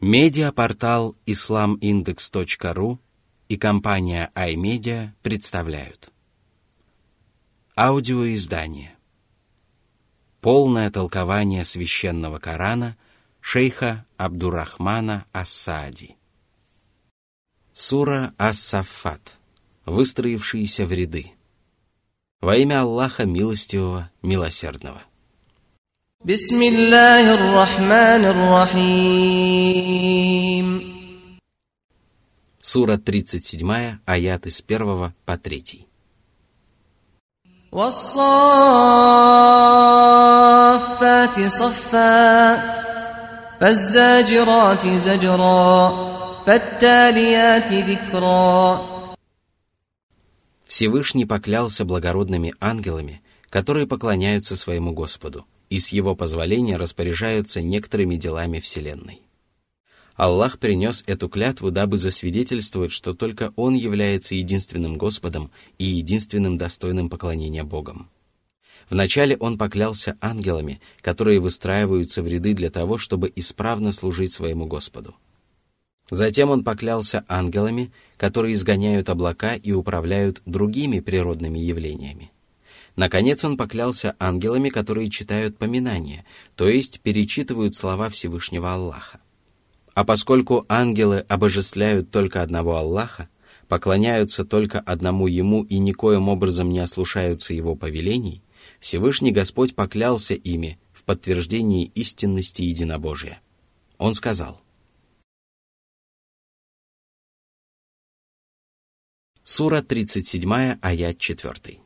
Медиапортал islamindex.ru и компания iMedia представляют. Аудиоиздание. Полное толкование священного Корана шейха Абдурахмана Ассади. Сура Ас-Саффат Выстроившиеся в ряды. Во имя Аллаха Милостивого, Милосердного بسم الله الرحمن الرحيم Сура 37, аяты с 1 по 3. والصافات صفا فالزاجرات زجرا فالتاليات ذكرا Всевышний поклялся благородными ангелами, которые поклоняются своему Господу – и с его позволения распоряжаются некоторыми делами Вселенной. Аллах принес эту клятву, дабы засвидетельствовать, что только Он является единственным Господом и единственным достойным поклонения Богом. Вначале Он поклялся ангелами, которые выстраиваются в ряды для того, чтобы исправно служить своему Господу. Затем Он поклялся ангелами, которые изгоняют облака и управляют другими природными явлениями. Наконец он поклялся ангелами, которые читают поминания, то есть перечитывают слова Всевышнего Аллаха. А поскольку ангелы обожествляют только одного Аллаха, поклоняются только одному Ему и никоим образом не ослушаются Его повелений, Всевышний Господь поклялся ими в подтверждении истинности единобожия. Он сказал, Сура 37, аят 4.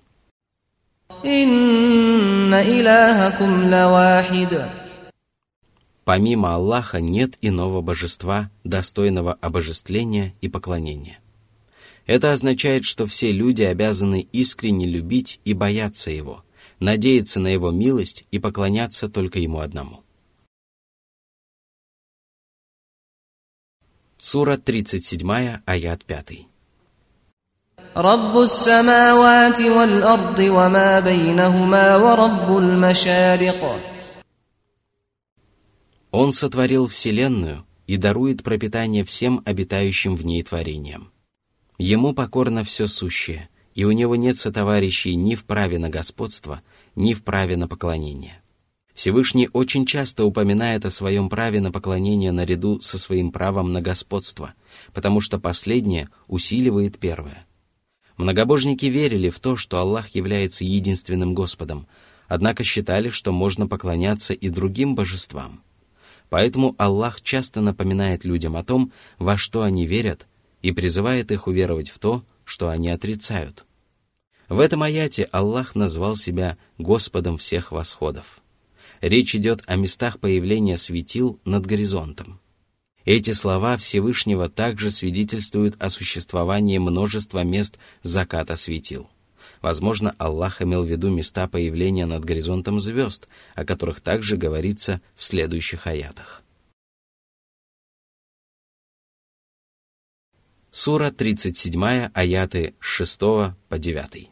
Помимо Аллаха нет иного божества, достойного обожествления и поклонения. Это означает, что все люди обязаны искренне любить и бояться Его, надеяться на Его милость и поклоняться только Ему одному. Сура 37, аят 5. رب السماوات والأرض وما بينهما ورب المشارق Он сотворил Вселенную и дарует пропитание всем обитающим в ней творениям. Ему покорно все сущее, и у него нет сотоварищей ни в праве на господство, ни в праве на поклонение. Всевышний очень часто упоминает о своем праве на поклонение наряду со своим правом на господство, потому что последнее усиливает первое – Многобожники верили в то, что Аллах является единственным Господом, однако считали, что можно поклоняться и другим божествам. Поэтому Аллах часто напоминает людям о том, во что они верят, и призывает их уверовать в то, что они отрицают. В этом аяте Аллах назвал себя Господом всех восходов. Речь идет о местах появления светил над горизонтом. Эти слова Всевышнего также свидетельствуют о существовании множества мест заката светил. Возможно, Аллах имел в виду места появления над горизонтом звезд, о которых также говорится в следующих аятах. Сура 37, аяты с 6 по 9.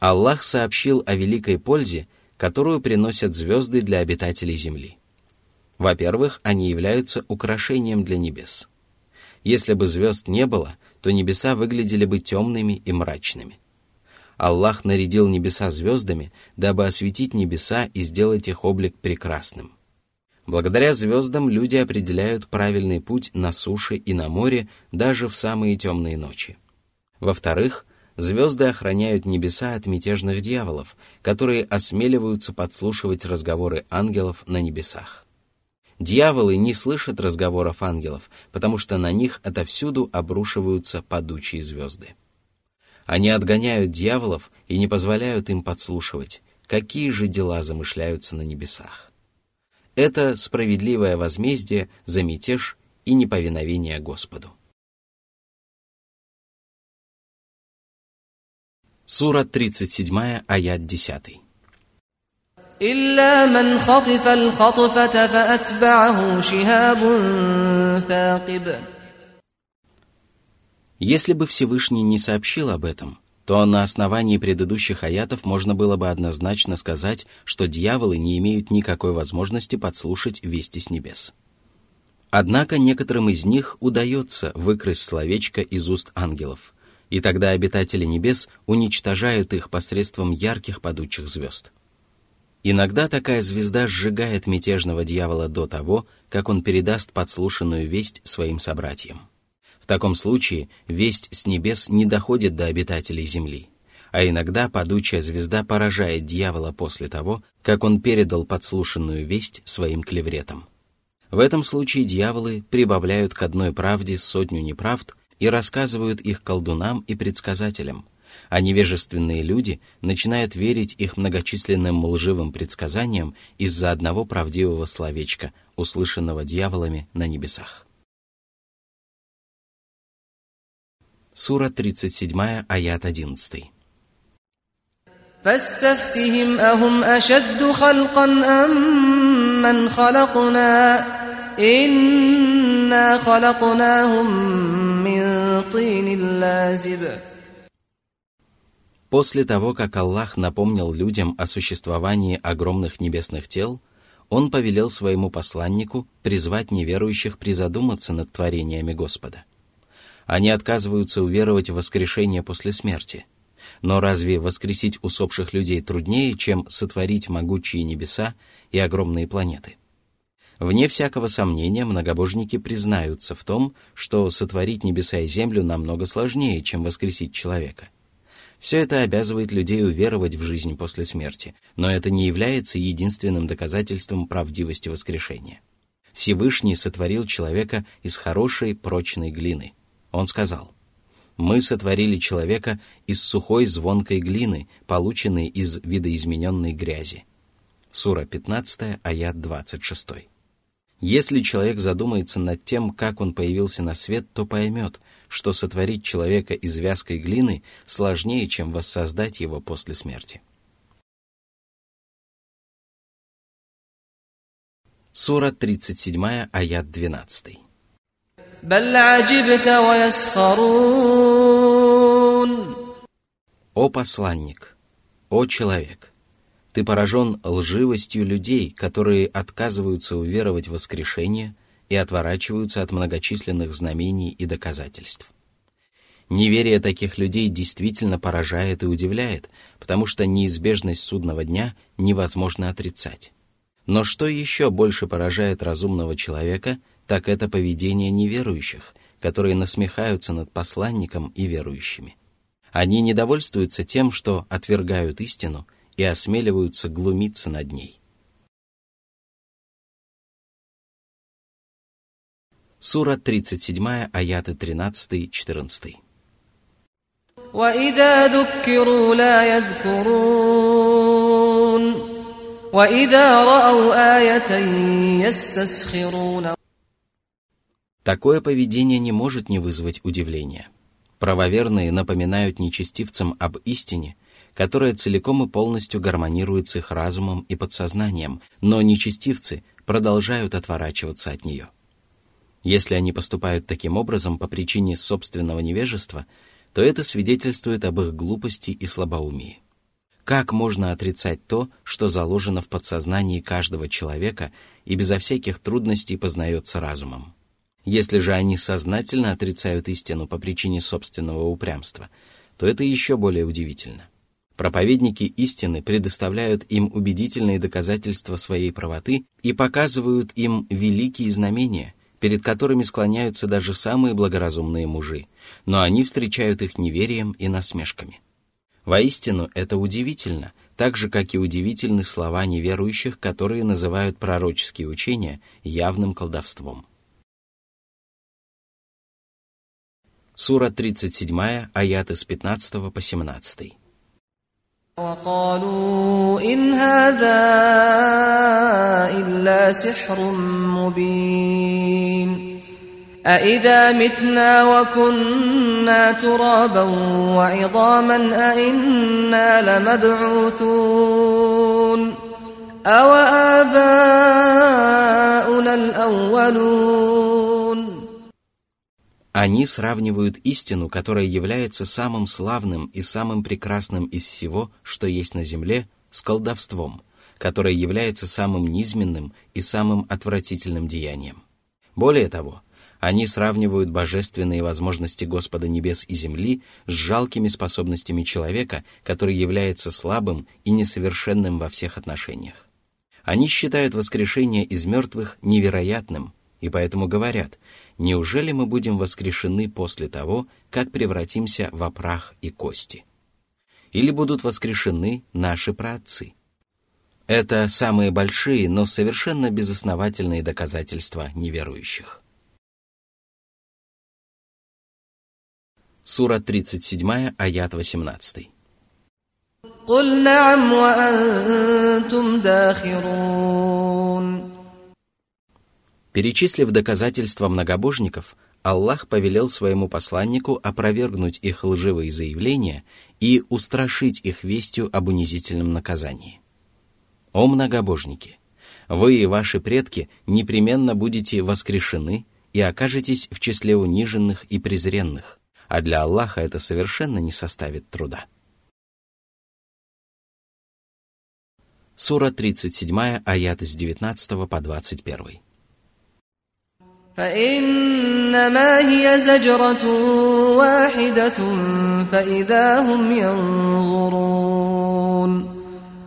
Аллах сообщил о великой пользе, которую приносят звезды для обитателей Земли. Во-первых, они являются украшением для небес. Если бы звезд не было, то небеса выглядели бы темными и мрачными. Аллах нарядил небеса звездами, дабы осветить небеса и сделать их облик прекрасным. Благодаря звездам люди определяют правильный путь на суше и на море даже в самые темные ночи. Во-вторых, Звезды охраняют небеса от мятежных дьяволов, которые осмеливаются подслушивать разговоры ангелов на небесах. Дьяволы не слышат разговоров ангелов, потому что на них отовсюду обрушиваются падучие звезды. Они отгоняют дьяволов и не позволяют им подслушивать, какие же дела замышляются на небесах. Это справедливое возмездие за мятеж и неповиновение Господу. Сура 37, аят 10. إلا من خطف الخطفة فأتبعه شهاب ثاقب Если бы Всевышний не сообщил об этом, то на основании предыдущих аятов можно было бы однозначно сказать, что дьяволы не имеют никакой возможности подслушать вести с небес. Однако некоторым из них удается выкрасть словечко из уст ангелов, и тогда обитатели небес уничтожают их посредством ярких падучих звезд. Иногда такая звезда сжигает мятежного дьявола до того, как он передаст подслушанную весть своим собратьям. В таком случае весть с небес не доходит до обитателей земли, а иногда падучая звезда поражает дьявола после того, как он передал подслушанную весть своим клевретам. В этом случае дьяволы прибавляют к одной правде сотню неправд и рассказывают их колдунам и предсказателям, а невежественные люди начинают верить их многочисленным лживым предсказаниям из-за одного правдивого словечка, услышанного дьяволами на небесах. Сура 37, аят 11. فاستفتهم أهم أشد خلقا أم من خلقنا إنا خلقناهم من طين لازب После того, как Аллах напомнил людям о существовании огромных небесных тел, Он повелел своему посланнику призвать неверующих призадуматься над творениями Господа. Они отказываются уверовать в воскрешение после смерти. Но разве воскресить усопших людей труднее, чем сотворить могучие небеса и огромные планеты? Вне всякого сомнения, многобожники признаются в том, что сотворить небеса и землю намного сложнее, чем воскресить человека – все это обязывает людей уверовать в жизнь после смерти, но это не является единственным доказательством правдивости воскрешения. Всевышний сотворил человека из хорошей прочной глины. Он сказал, «Мы сотворили человека из сухой звонкой глины, полученной из видоизмененной грязи». Сура 15, аят 26. Если человек задумается над тем, как он появился на свет, то поймет, что сотворить человека из вязкой глины сложнее, чем воссоздать его после смерти. Сура 37, аят 12. О посланник, о человек, ты поражен лживостью людей, которые отказываются уверовать в воскрешение и отворачиваются от многочисленных знамений и доказательств. Неверие таких людей действительно поражает и удивляет, потому что неизбежность судного дня невозможно отрицать. Но что еще больше поражает разумного человека, так это поведение неверующих, которые насмехаются над посланником и верующими. Они недовольствуются тем, что отвергают истину и осмеливаются глумиться над ней. Сура 37, аяты 13-14. وإذا ذكروا لا يذكرون وإذا رأوا آية يستسخرون Такое поведение не может не вызвать удивления. Правоверные напоминают нечестивцам об истине, которая целиком и полностью гармонирует с их разумом и подсознанием, но нечестивцы продолжают отворачиваться от нее. Если они поступают таким образом по причине собственного невежества, то это свидетельствует об их глупости и слабоумии. Как можно отрицать то, что заложено в подсознании каждого человека и безо всяких трудностей познается разумом? Если же они сознательно отрицают истину по причине собственного упрямства, то это еще более удивительно. Проповедники истины предоставляют им убедительные доказательства своей правоты и показывают им великие знамения – перед которыми склоняются даже самые благоразумные мужи, но они встречают их неверием и насмешками. Воистину, это удивительно, так же, как и удивительны слова неверующих, которые называют пророческие учения явным колдовством. Сура 37, аяты с 15 по 17. وقالوا إن هذا إلا سحر مبين أإذا متنا وكنا ترابا وعظاما أإنا لمبعوثون أو آباؤنا الأولون Они сравнивают истину, которая является самым славным и самым прекрасным из всего, что есть на земле, с колдовством, которое является самым низменным и самым отвратительным деянием. Более того, они сравнивают божественные возможности Господа небес и земли с жалкими способностями человека, который является слабым и несовершенным во всех отношениях. Они считают воскрешение из мертвых невероятным, и поэтому говорят, неужели мы будем воскрешены после того, как превратимся в прах и кости? Или будут воскрешены наши праотцы? Это самые большие, но совершенно безосновательные доказательства неверующих. Сура 37, аят 18. قل نعم وأنتم داخرون Перечислив доказательства многобожников, Аллах повелел своему посланнику опровергнуть их лживые заявления и устрашить их вестью об унизительном наказании. О многобожники! Вы и ваши предки непременно будете воскрешены и окажетесь в числе униженных и презренных, а для Аллаха это совершенно не составит труда. Сура 37, аят с 19 по 21. فإنما هي زجرة واحدة فإذا هم ينظرون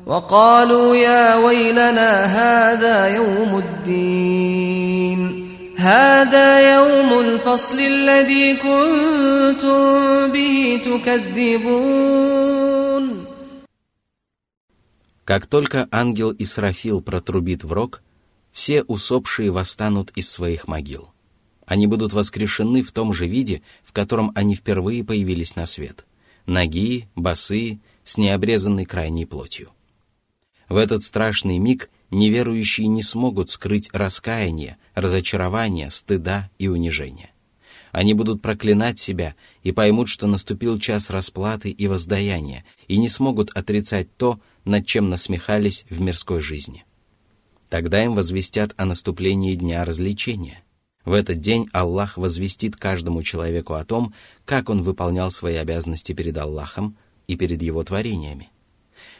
وقالوا يا ويلنا هذا يوم الدين هذا يوم الفصل الذي كنتم به تكذبون Как только ангел Исрафил протрубит в рог, все усопшие восстанут из своих могил. Они будут воскрешены в том же виде, в котором они впервые появились на свет. Ноги, босые, с необрезанной крайней плотью. В этот страшный миг неверующие не смогут скрыть раскаяние, разочарование, стыда и унижения. Они будут проклинать себя и поймут, что наступил час расплаты и воздаяния, и не смогут отрицать то, над чем насмехались в мирской жизни. Тогда им возвестят о наступлении дня развлечения. В этот день Аллах возвестит каждому человеку о том, как он выполнял свои обязанности перед Аллахом и перед его творениями.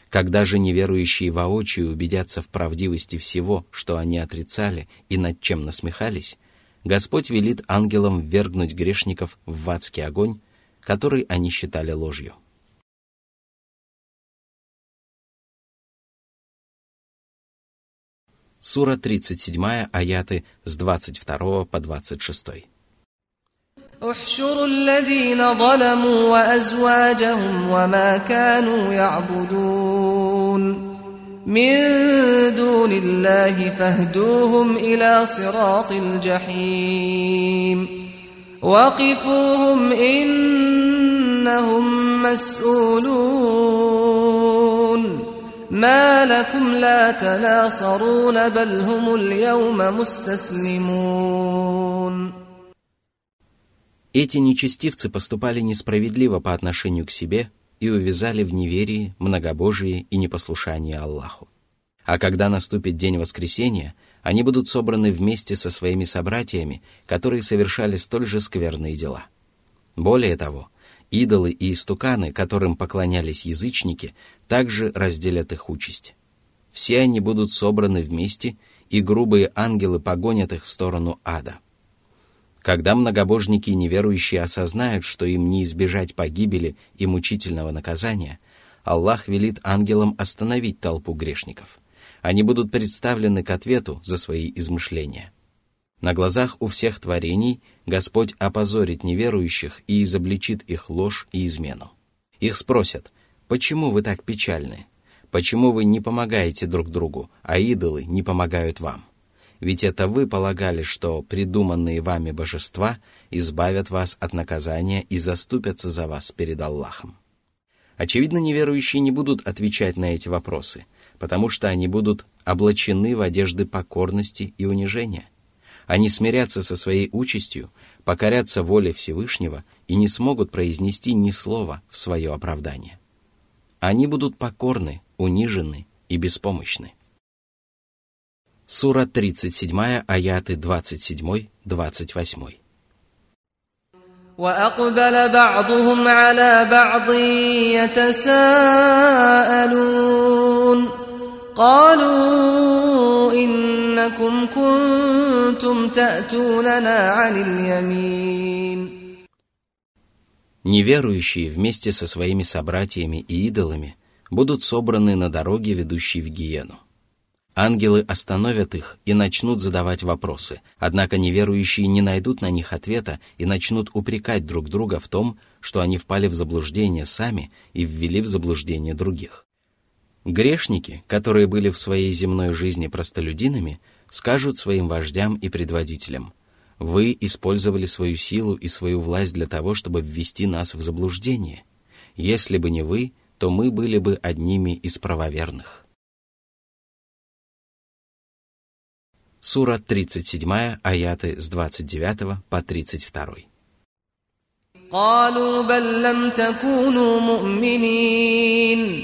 Когда же неверующие воочию убедятся в правдивости всего, что они отрицали и над чем насмехались, Господь велит ангелам ввергнуть грешников в адский огонь, который они считали ложью. Сура 37, аяты с 22 по 26. احشروا الذين ظلموا وأزواجهم وما كانوا يعبدون من دون الله فاهدوهم إلى صراط الجحيم وقفوهم إنهم مسؤولون ما لكم لا تناصرون بل هم اليوم مستسلمون Эти нечестивцы поступали несправедливо по отношению к себе и увязали в неверии, многобожии и непослушании Аллаху. А когда наступит день воскресения, они будут собраны вместе со своими собратьями, которые совершали столь же скверные дела. Более того, идолы и истуканы, которым поклонялись язычники, также разделят их участь. Все они будут собраны вместе, и грубые ангелы погонят их в сторону ада. Когда многобожники и неверующие осознают, что им не избежать погибели и мучительного наказания, Аллах велит ангелам остановить толпу грешников. Они будут представлены к ответу за свои измышления. На глазах у всех творений Господь опозорит неверующих и изобличит их ложь и измену. Их спросят, почему вы так печальны? Почему вы не помогаете друг другу, а идолы не помогают вам? Ведь это вы полагали, что придуманные вами божества избавят вас от наказания и заступятся за вас перед Аллахом. Очевидно, неверующие не будут отвечать на эти вопросы, потому что они будут облачены в одежды покорности и унижения. Они смирятся со своей участью, покорятся воле Всевышнего и не смогут произнести ни слова в свое оправдание. Они будут покорны, унижены и беспомощны. Сура 37, аяты 27-28. وأقبل بعضهم على بعض يتساءلون قالوا إنكم كنتم تأتوننا عن اليمين Неверующие вместе со своими собратьями и идолами будут собраны на дороге, ведущей в Гиену. Ангелы остановят их и начнут задавать вопросы, однако неверующие не найдут на них ответа и начнут упрекать друг друга в том, что они впали в заблуждение сами и ввели в заблуждение других. Грешники, которые были в своей земной жизни простолюдинами, скажут своим вождям и предводителям, «Вы использовали свою силу и свою власть для того, чтобы ввести нас в заблуждение. Если бы не вы, то мы были бы одними из правоверных». Сура 37, аяты с 29 по 32. قالوا بل لم تكونوا مؤمنين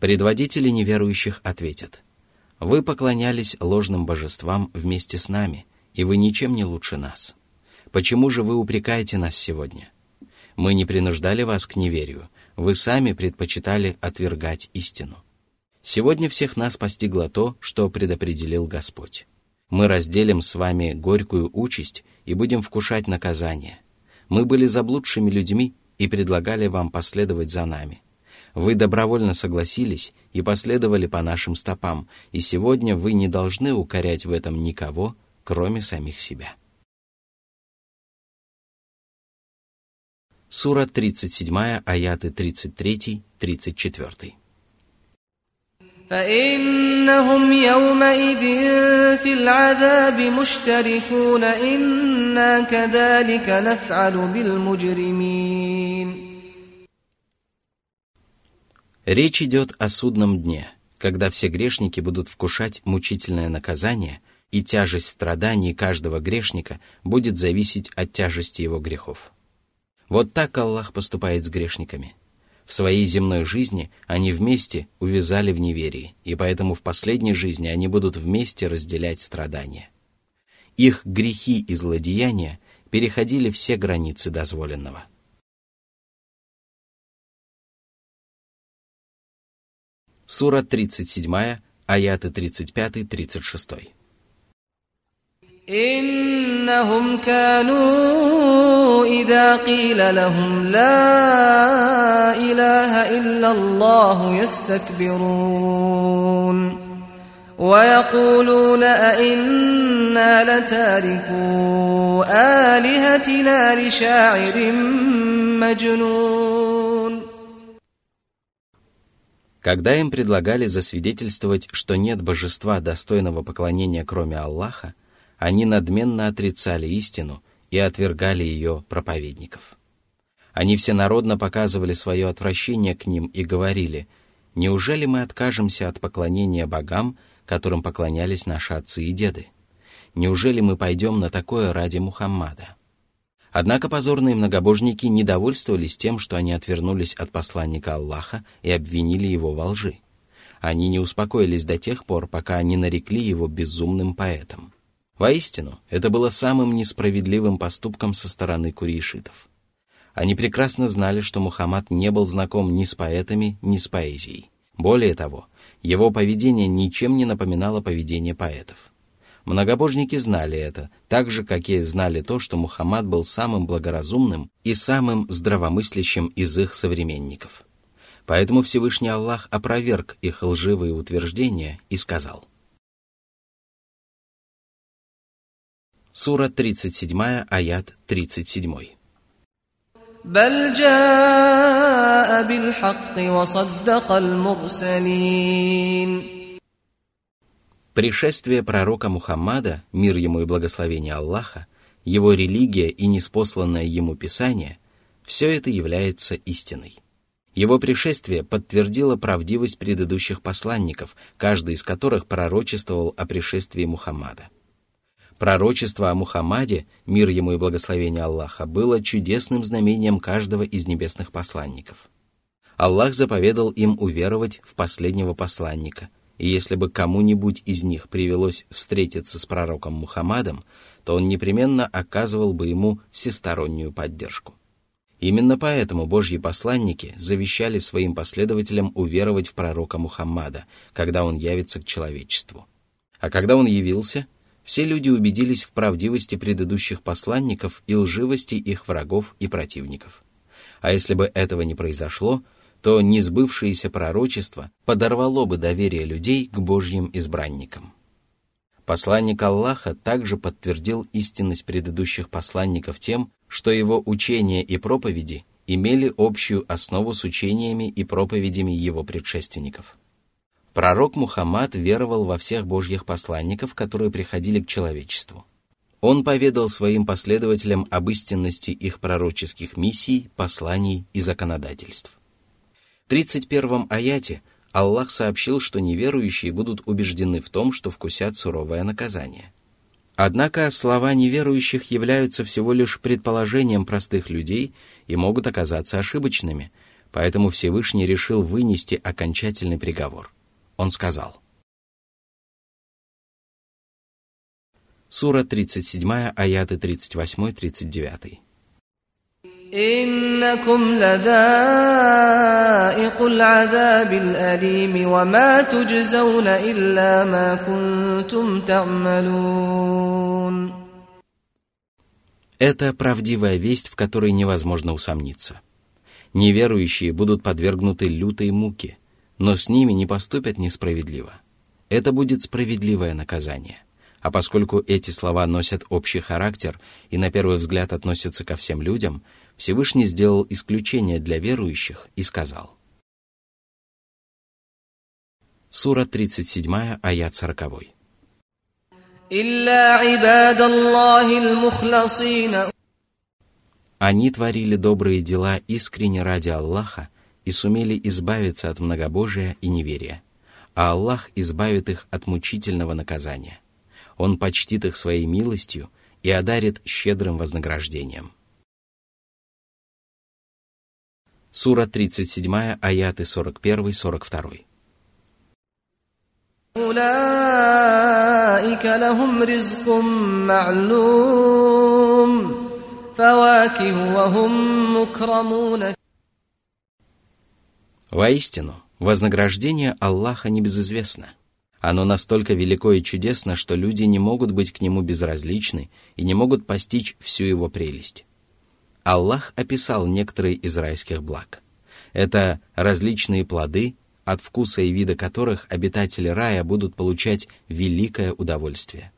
Предводители неверующих ответят, «Вы поклонялись ложным божествам вместе с нами, и вы ничем не лучше нас. Почему же вы упрекаете нас сегодня? Мы не принуждали вас к неверию, вы сами предпочитали отвергать истину. Сегодня всех нас постигло то, что предопределил Господь мы разделим с вами горькую участь и будем вкушать наказание. Мы были заблудшими людьми и предлагали вам последовать за нами. Вы добровольно согласились и последовали по нашим стопам, и сегодня вы не должны укорять в этом никого, кроме самих себя. Сура 37, аяты 33-34. فإنهم يومئذ في العذاب مشتركون إنا كذلك نفعل بالمجرمين Речь идет о судном дне, когда все грешники будут вкушать мучительное наказание, и тяжесть страданий каждого грешника будет зависеть от тяжести его грехов. Вот так Аллах поступает с грешниками – в своей земной жизни они вместе увязали в неверии, и поэтому в последней жизни они будут вместе разделять страдания. Их грехи и злодеяния переходили все границы дозволенного. Сура 37, аяты 35-36. إنهم كانوا إذا قيل لهم لا إله إلا الله يستكبرون ويقولون أئنا لتاركوا آلهتنا لشاعر مجنون Когда им предлагали засвидетельствовать, что нет божества, достойного поклонения, кроме Аллаха, они надменно отрицали истину и отвергали ее проповедников. Они всенародно показывали свое отвращение к ним и говорили, «Неужели мы откажемся от поклонения богам, которым поклонялись наши отцы и деды? Неужели мы пойдем на такое ради Мухаммада?» Однако позорные многобожники не довольствовались тем, что они отвернулись от посланника Аллаха и обвинили его во лжи. Они не успокоились до тех пор, пока не нарекли его безумным поэтом. Воистину, это было самым несправедливым поступком со стороны курейшитов. Они прекрасно знали, что Мухаммад не был знаком ни с поэтами, ни с поэзией. Более того, его поведение ничем не напоминало поведение поэтов. Многобожники знали это, так же, как и знали то, что Мухаммад был самым благоразумным и самым здравомыслящим из их современников. Поэтому Всевышний Аллах опроверг их лживые утверждения и сказал. Сура 37, аят 37. بل جاء بالحق وصدق المرسلين Пришествие пророка Мухаммада, мир ему и благословение Аллаха, его религия и неспосланное ему Писание – все это является истиной. Его пришествие подтвердило правдивость предыдущих посланников, каждый из которых пророчествовал о пришествии Мухаммада – Пророчество о Мухаммаде, мир ему и благословение Аллаха, было чудесным знамением каждого из небесных посланников. Аллах заповедал им уверовать в последнего посланника, и если бы кому-нибудь из них привелось встретиться с пророком Мухаммадом, то он непременно оказывал бы ему всестороннюю поддержку. Именно поэтому Божьи посланники завещали своим последователям уверовать в пророка Мухаммада, когда он явится к человечеству. А когда он явился – все люди убедились в правдивости предыдущих посланников и лживости их врагов и противников. А если бы этого не произошло, то несбывшееся пророчество подорвало бы доверие людей к Божьим избранникам. Посланник Аллаха также подтвердил истинность предыдущих посланников тем, что его учения и проповеди имели общую основу с учениями и проповедями его предшественников – Пророк Мухаммад веровал во всех божьих посланников, которые приходили к человечеству. Он поведал своим последователям об истинности их пророческих миссий, посланий и законодательств. В 31 аяте Аллах сообщил, что неверующие будут убеждены в том, что вкусят суровое наказание. Однако слова неверующих являются всего лишь предположением простых людей и могут оказаться ошибочными, поэтому Всевышний решил вынести окончательный приговор – он сказал. Сура 37, аяты 38-39. إنكم لذائق العذاب الأليم وما تجزون إلا ما كنتم تعملون Это правдивая весть, в которой невозможно усомниться. Неверующие будут подвергнуты лютой муке – но с ними не поступят несправедливо. Это будет справедливое наказание. А поскольку эти слова носят общий характер и на первый взгляд относятся ко всем людям, Всевышний сделал исключение для верующих и сказал. Сура 37, аят 40. Они творили добрые дела искренне ради Аллаха, и сумели избавиться от многобожия и неверия, а Аллах избавит их от мучительного наказания. Он почтит их своей милостью и одарит щедрым вознаграждением. Сура 37, аяты 41-42. أولئك لهم رزق معلوم فواكه وهم مكرمون Воистину, вознаграждение Аллаха небезызвестно. Оно настолько велико и чудесно, что люди не могут быть к нему безразличны и не могут постичь всю его прелесть. Аллах описал некоторые из райских благ. Это различные плоды, от вкуса и вида которых обитатели рая будут получать великое удовольствие.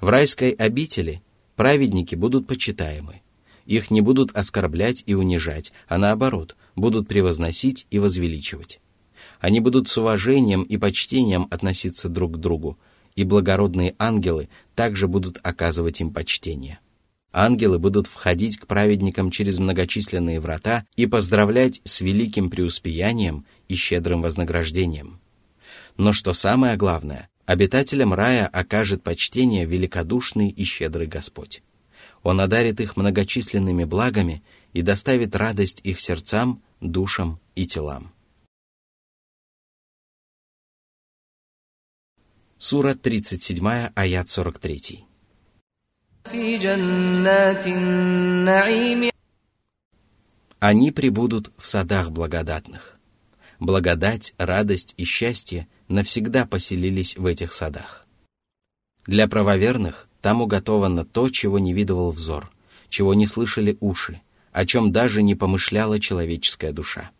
В райской обители праведники будут почитаемы. Их не будут оскорблять и унижать, а наоборот – будут превозносить и возвеличивать. Они будут с уважением и почтением относиться друг к другу, и благородные ангелы также будут оказывать им почтение. Ангелы будут входить к праведникам через многочисленные врата и поздравлять с великим преуспеянием и щедрым вознаграждением. Но что самое главное, обитателям рая окажет почтение великодушный и щедрый Господь. Он одарит их многочисленными благами и доставит радость их сердцам душам и телам. Сура 37, аят 43. Они прибудут в садах благодатных. Благодать, радость и счастье навсегда поселились в этих садах. Для правоверных там уготовано то, чего не видывал взор, чего не слышали уши, о чем даже не помышляла человеческая душа.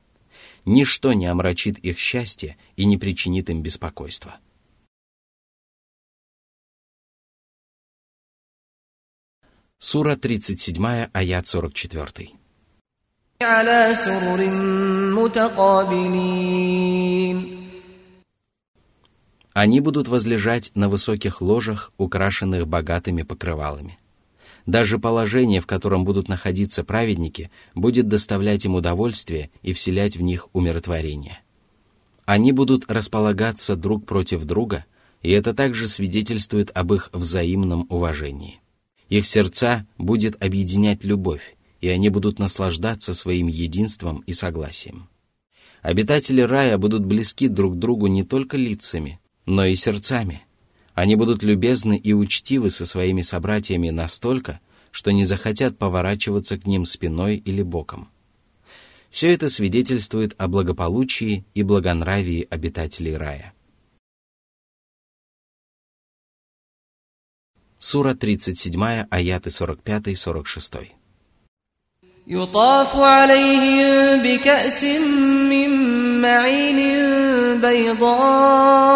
Ничто не омрачит их счастье и не причинит им беспокойства. Сура 37, аят 44. Они будут возлежать на высоких ложах, украшенных богатыми покрывалами. Даже положение, в котором будут находиться праведники, будет доставлять им удовольствие и вселять в них умиротворение. Они будут располагаться друг против друга, и это также свидетельствует об их взаимном уважении. Их сердца будет объединять любовь, и они будут наслаждаться своим единством и согласием. Обитатели рая будут близки друг другу не только лицами, но и сердцами. Они будут любезны и учтивы со своими собратьями настолько, что не захотят поворачиваться к ним спиной или боком. Все это свидетельствует о благополучии и благонравии обитателей рая. Сура 37, аяты 45-46. يطاف عليهم بكأس من معين بيضاء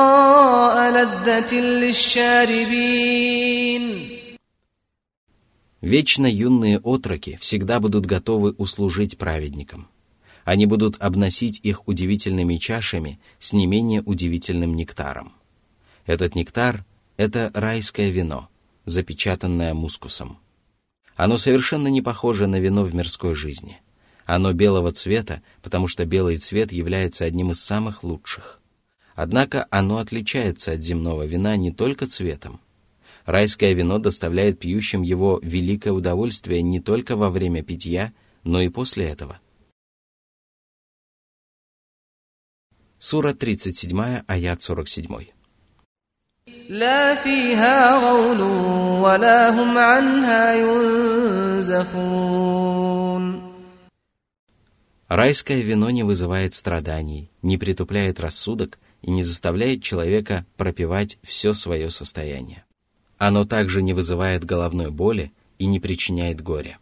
لذة للشاربين Вечно юные отроки всегда будут готовы услужить праведникам. Они будут обносить их удивительными чашами с не менее удивительным нектаром. Этот нектар – это райское вино, запечатанное мускусом. Оно совершенно не похоже на вино в мирской жизни. Оно белого цвета, потому что белый цвет является одним из самых лучших. Однако оно отличается от земного вина не только цветом. Райское вино доставляет пьющим его великое удовольствие не только во время питья, но и после этого. Сура 37, аят 47. لا فيها غول ولا هم عنها ينزفون Райское вино не вызывает страданий, не притупляет рассудок и не заставляет человека пропивать все свое состояние. Оно также не вызывает головной боли и не причиняет горя.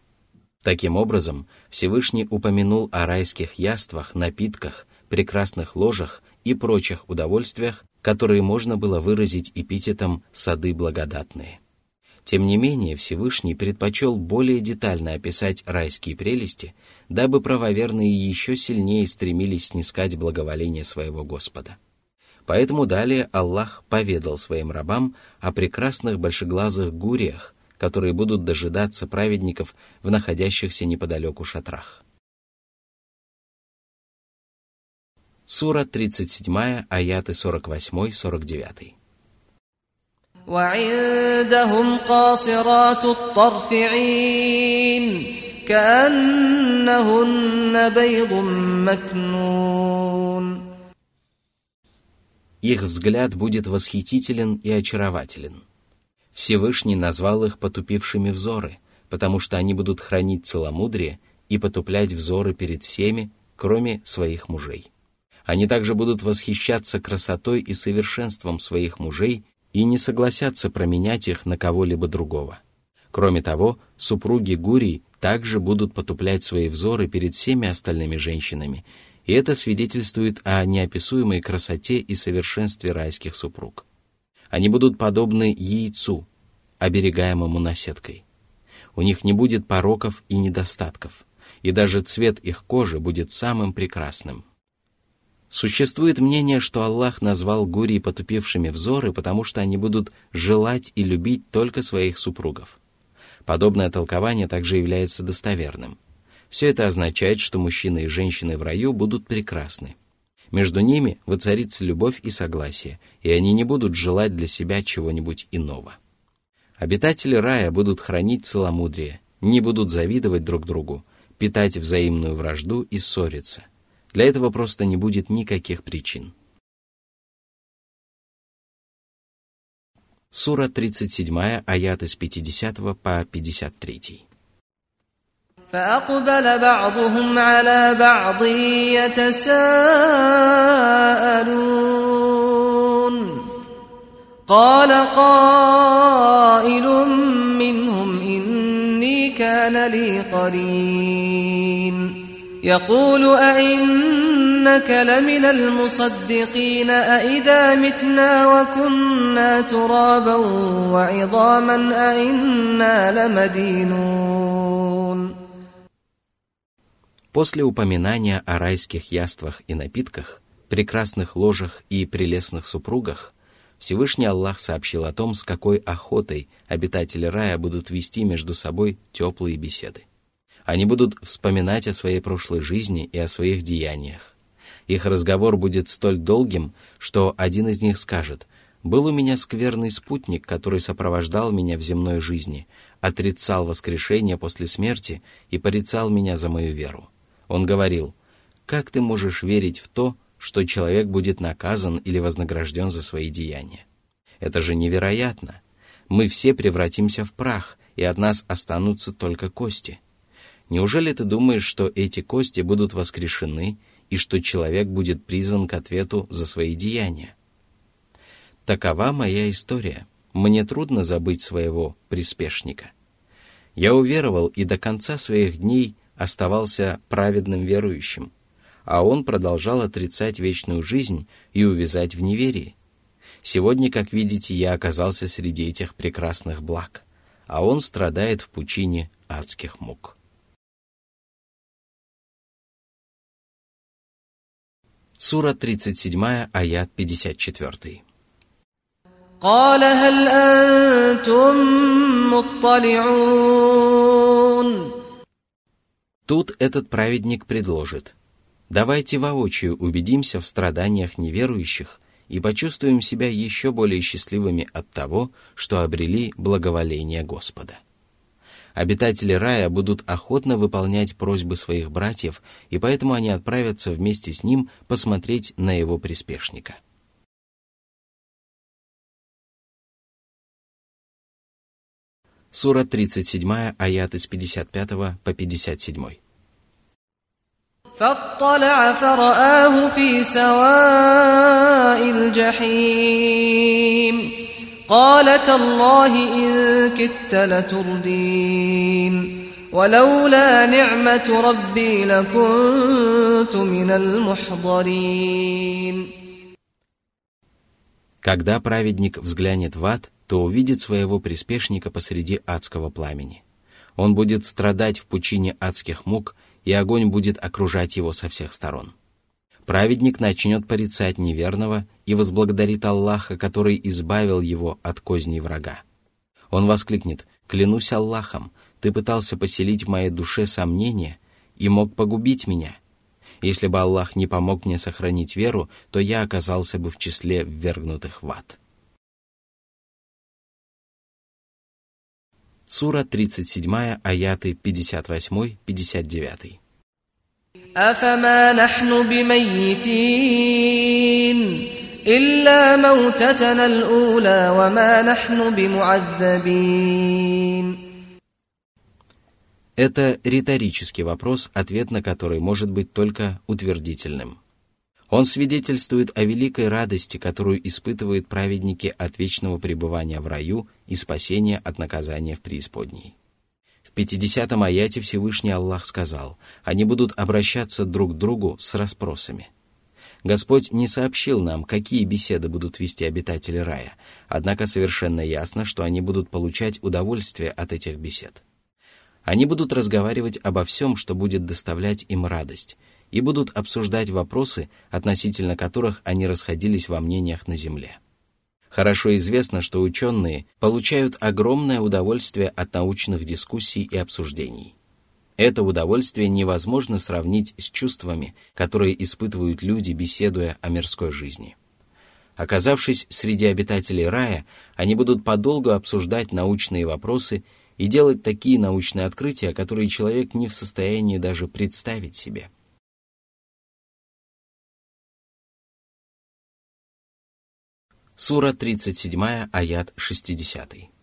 Таким образом, Всевышний упомянул о райских яствах, напитках, прекрасных ложах и прочих удовольствиях, которые можно было выразить эпитетом «сады благодатные». Тем не менее, Всевышний предпочел более детально описать райские прелести, дабы правоверные еще сильнее стремились снискать благоволение своего Господа. Поэтому далее Аллах поведал своим рабам о прекрасных большеглазых гуриях, которые будут дожидаться праведников в находящихся неподалеку шатрах. Сура 37, аяты 48-49. وعندهم قاصرات الطرف عين كأنهن بيض مكنون Их взгляд будет восхитителен и очарователен. Всевышний назвал их потупившими взоры, потому что они будут хранить целомудрие и потуплять взоры перед всеми, кроме своих мужей. Они также будут восхищаться красотой и совершенством своих мужей и не согласятся променять их на кого-либо другого. Кроме того, супруги Гурий также будут потуплять свои взоры перед всеми остальными женщинами, и это свидетельствует о неописуемой красоте и совершенстве райских супруг. Они будут подобны яйцу, оберегаемому наседкой. У них не будет пороков и недостатков, и даже цвет их кожи будет самым прекрасным – Существует мнение, что Аллах назвал гурии потупевшими взоры, потому что они будут желать и любить только своих супругов. Подобное толкование также является достоверным. Все это означает, что мужчины и женщины в раю будут прекрасны. Между ними воцарится любовь и согласие, и они не будут желать для себя чего-нибудь иного. Обитатели рая будут хранить целомудрие, не будут завидовать друг другу, питать взаимную вражду и ссориться – для этого просто не будет никаких причин. Сура 37, аят с 50 по 53. فأقبل بعضهم على بعض يتساءلون قال قائل منهم إني كان لي قرين يقول أئنك إنك لمن المصدقين أإذا متنا وكنا ترابا وعظاما أإنا لمدينون После упоминания о райских яствах и напитках, прекрасных ложах и прелестных супругах, Всевышний Аллах сообщил о том, с какой охотой обитатели рая будут вести между собой теплые беседы. Они будут вспоминать о своей прошлой жизни и о своих деяниях. Их разговор будет столь долгим, что один из них скажет «Был у меня скверный спутник, который сопровождал меня в земной жизни, отрицал воскрешение после смерти и порицал меня за мою веру. Он говорил, «Как ты можешь верить в то, что человек будет наказан или вознагражден за свои деяния? Это же невероятно. Мы все превратимся в прах, и от нас останутся только кости. Неужели ты думаешь, что эти кости будут воскрешены и что человек будет призван к ответу за свои деяния? Такова моя история. Мне трудно забыть своего приспешника. Я уверовал и до конца своих дней оставался праведным верующим, а он продолжал отрицать вечную жизнь и увязать в неверии. Сегодня, как видите, я оказался среди этих прекрасных благ, а он страдает в пучине адских мук. Сура 37, аят 54. قال هل أنتم مطلعون Тут этот праведник предложит, давайте воочию убедимся в страданиях неверующих и почувствуем себя еще более счастливыми от того, что обрели благоволение Господа. Обитатели рая будут охотно выполнять просьбы своих братьев, и поэтому они отправятся вместе с ним посмотреть на его приспешника. Сура 37, аят из 55 по 57. فاطلع فرآه في سواء الجحيم قال تالله إن كدت لتردين ولولا نعمة ربي لكنت من المحضرين Когда праведник взглянет в ад, то увидит своего приспешника посреди адского пламени. Он будет страдать в пучине адских мук, и огонь будет окружать его со всех сторон. Праведник начнет порицать неверного и возблагодарит Аллаха, который избавил его от козней врага. Он воскликнет «Клянусь Аллахом, ты пытался поселить в моей душе сомнения и мог погубить меня. Если бы Аллах не помог мне сохранить веру, то я оказался бы в числе ввергнутых в ад». Сура 37, аяты 58-59. أفما نحن بميتين إلا موتتنا الأولى وما نحن بمعذبين Это риторический вопрос, ответ на который может быть только утвердительным. Он свидетельствует о великой радости, которую испытывают праведники от вечного пребывания в раю и спасения от наказания в преисподней. В 50-м аяте Всевышний Аллах сказал, они будут обращаться друг к другу с расспросами. Господь не сообщил нам, какие беседы будут вести обитатели рая, однако совершенно ясно, что они будут получать удовольствие от этих бесед. Они будут разговаривать обо всем, что будет доставлять им радость, и будут обсуждать вопросы, относительно которых они расходились во мнениях на Земле. Хорошо известно, что ученые получают огромное удовольствие от научных дискуссий и обсуждений. Это удовольствие невозможно сравнить с чувствами, которые испытывают люди, беседуя о мирской жизни. Оказавшись среди обитателей рая, они будут подолгу обсуждать научные вопросы и делать такие научные открытия, которые человек не в состоянии даже представить себе – Сура 37, аят 60.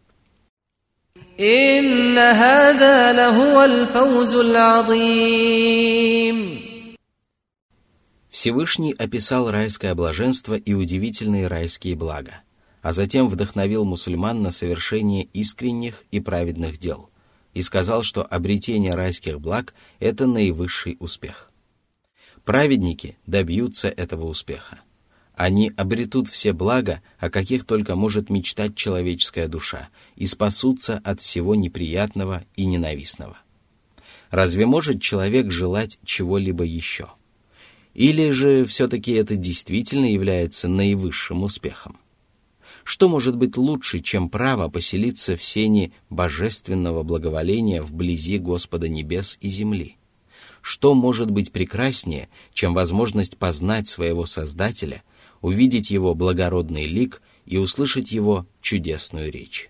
إن هذا لهو الفوز العظيم Всевышний описал райское блаженство и удивительные райские блага, а затем вдохновил мусульман на совершение искренних и праведных дел и сказал, что обретение райских благ – это наивысший успех. Праведники добьются этого успеха. Они обретут все блага, о каких только может мечтать человеческая душа, и спасутся от всего неприятного и ненавистного. Разве может человек желать чего-либо еще? Или же все-таки это действительно является наивысшим успехом? Что может быть лучше, чем право поселиться в сене божественного благоволения вблизи Господа небес и земли? Что может быть прекраснее, чем возможность познать своего Создателя, увидеть его благородный лик и услышать его чудесную речь?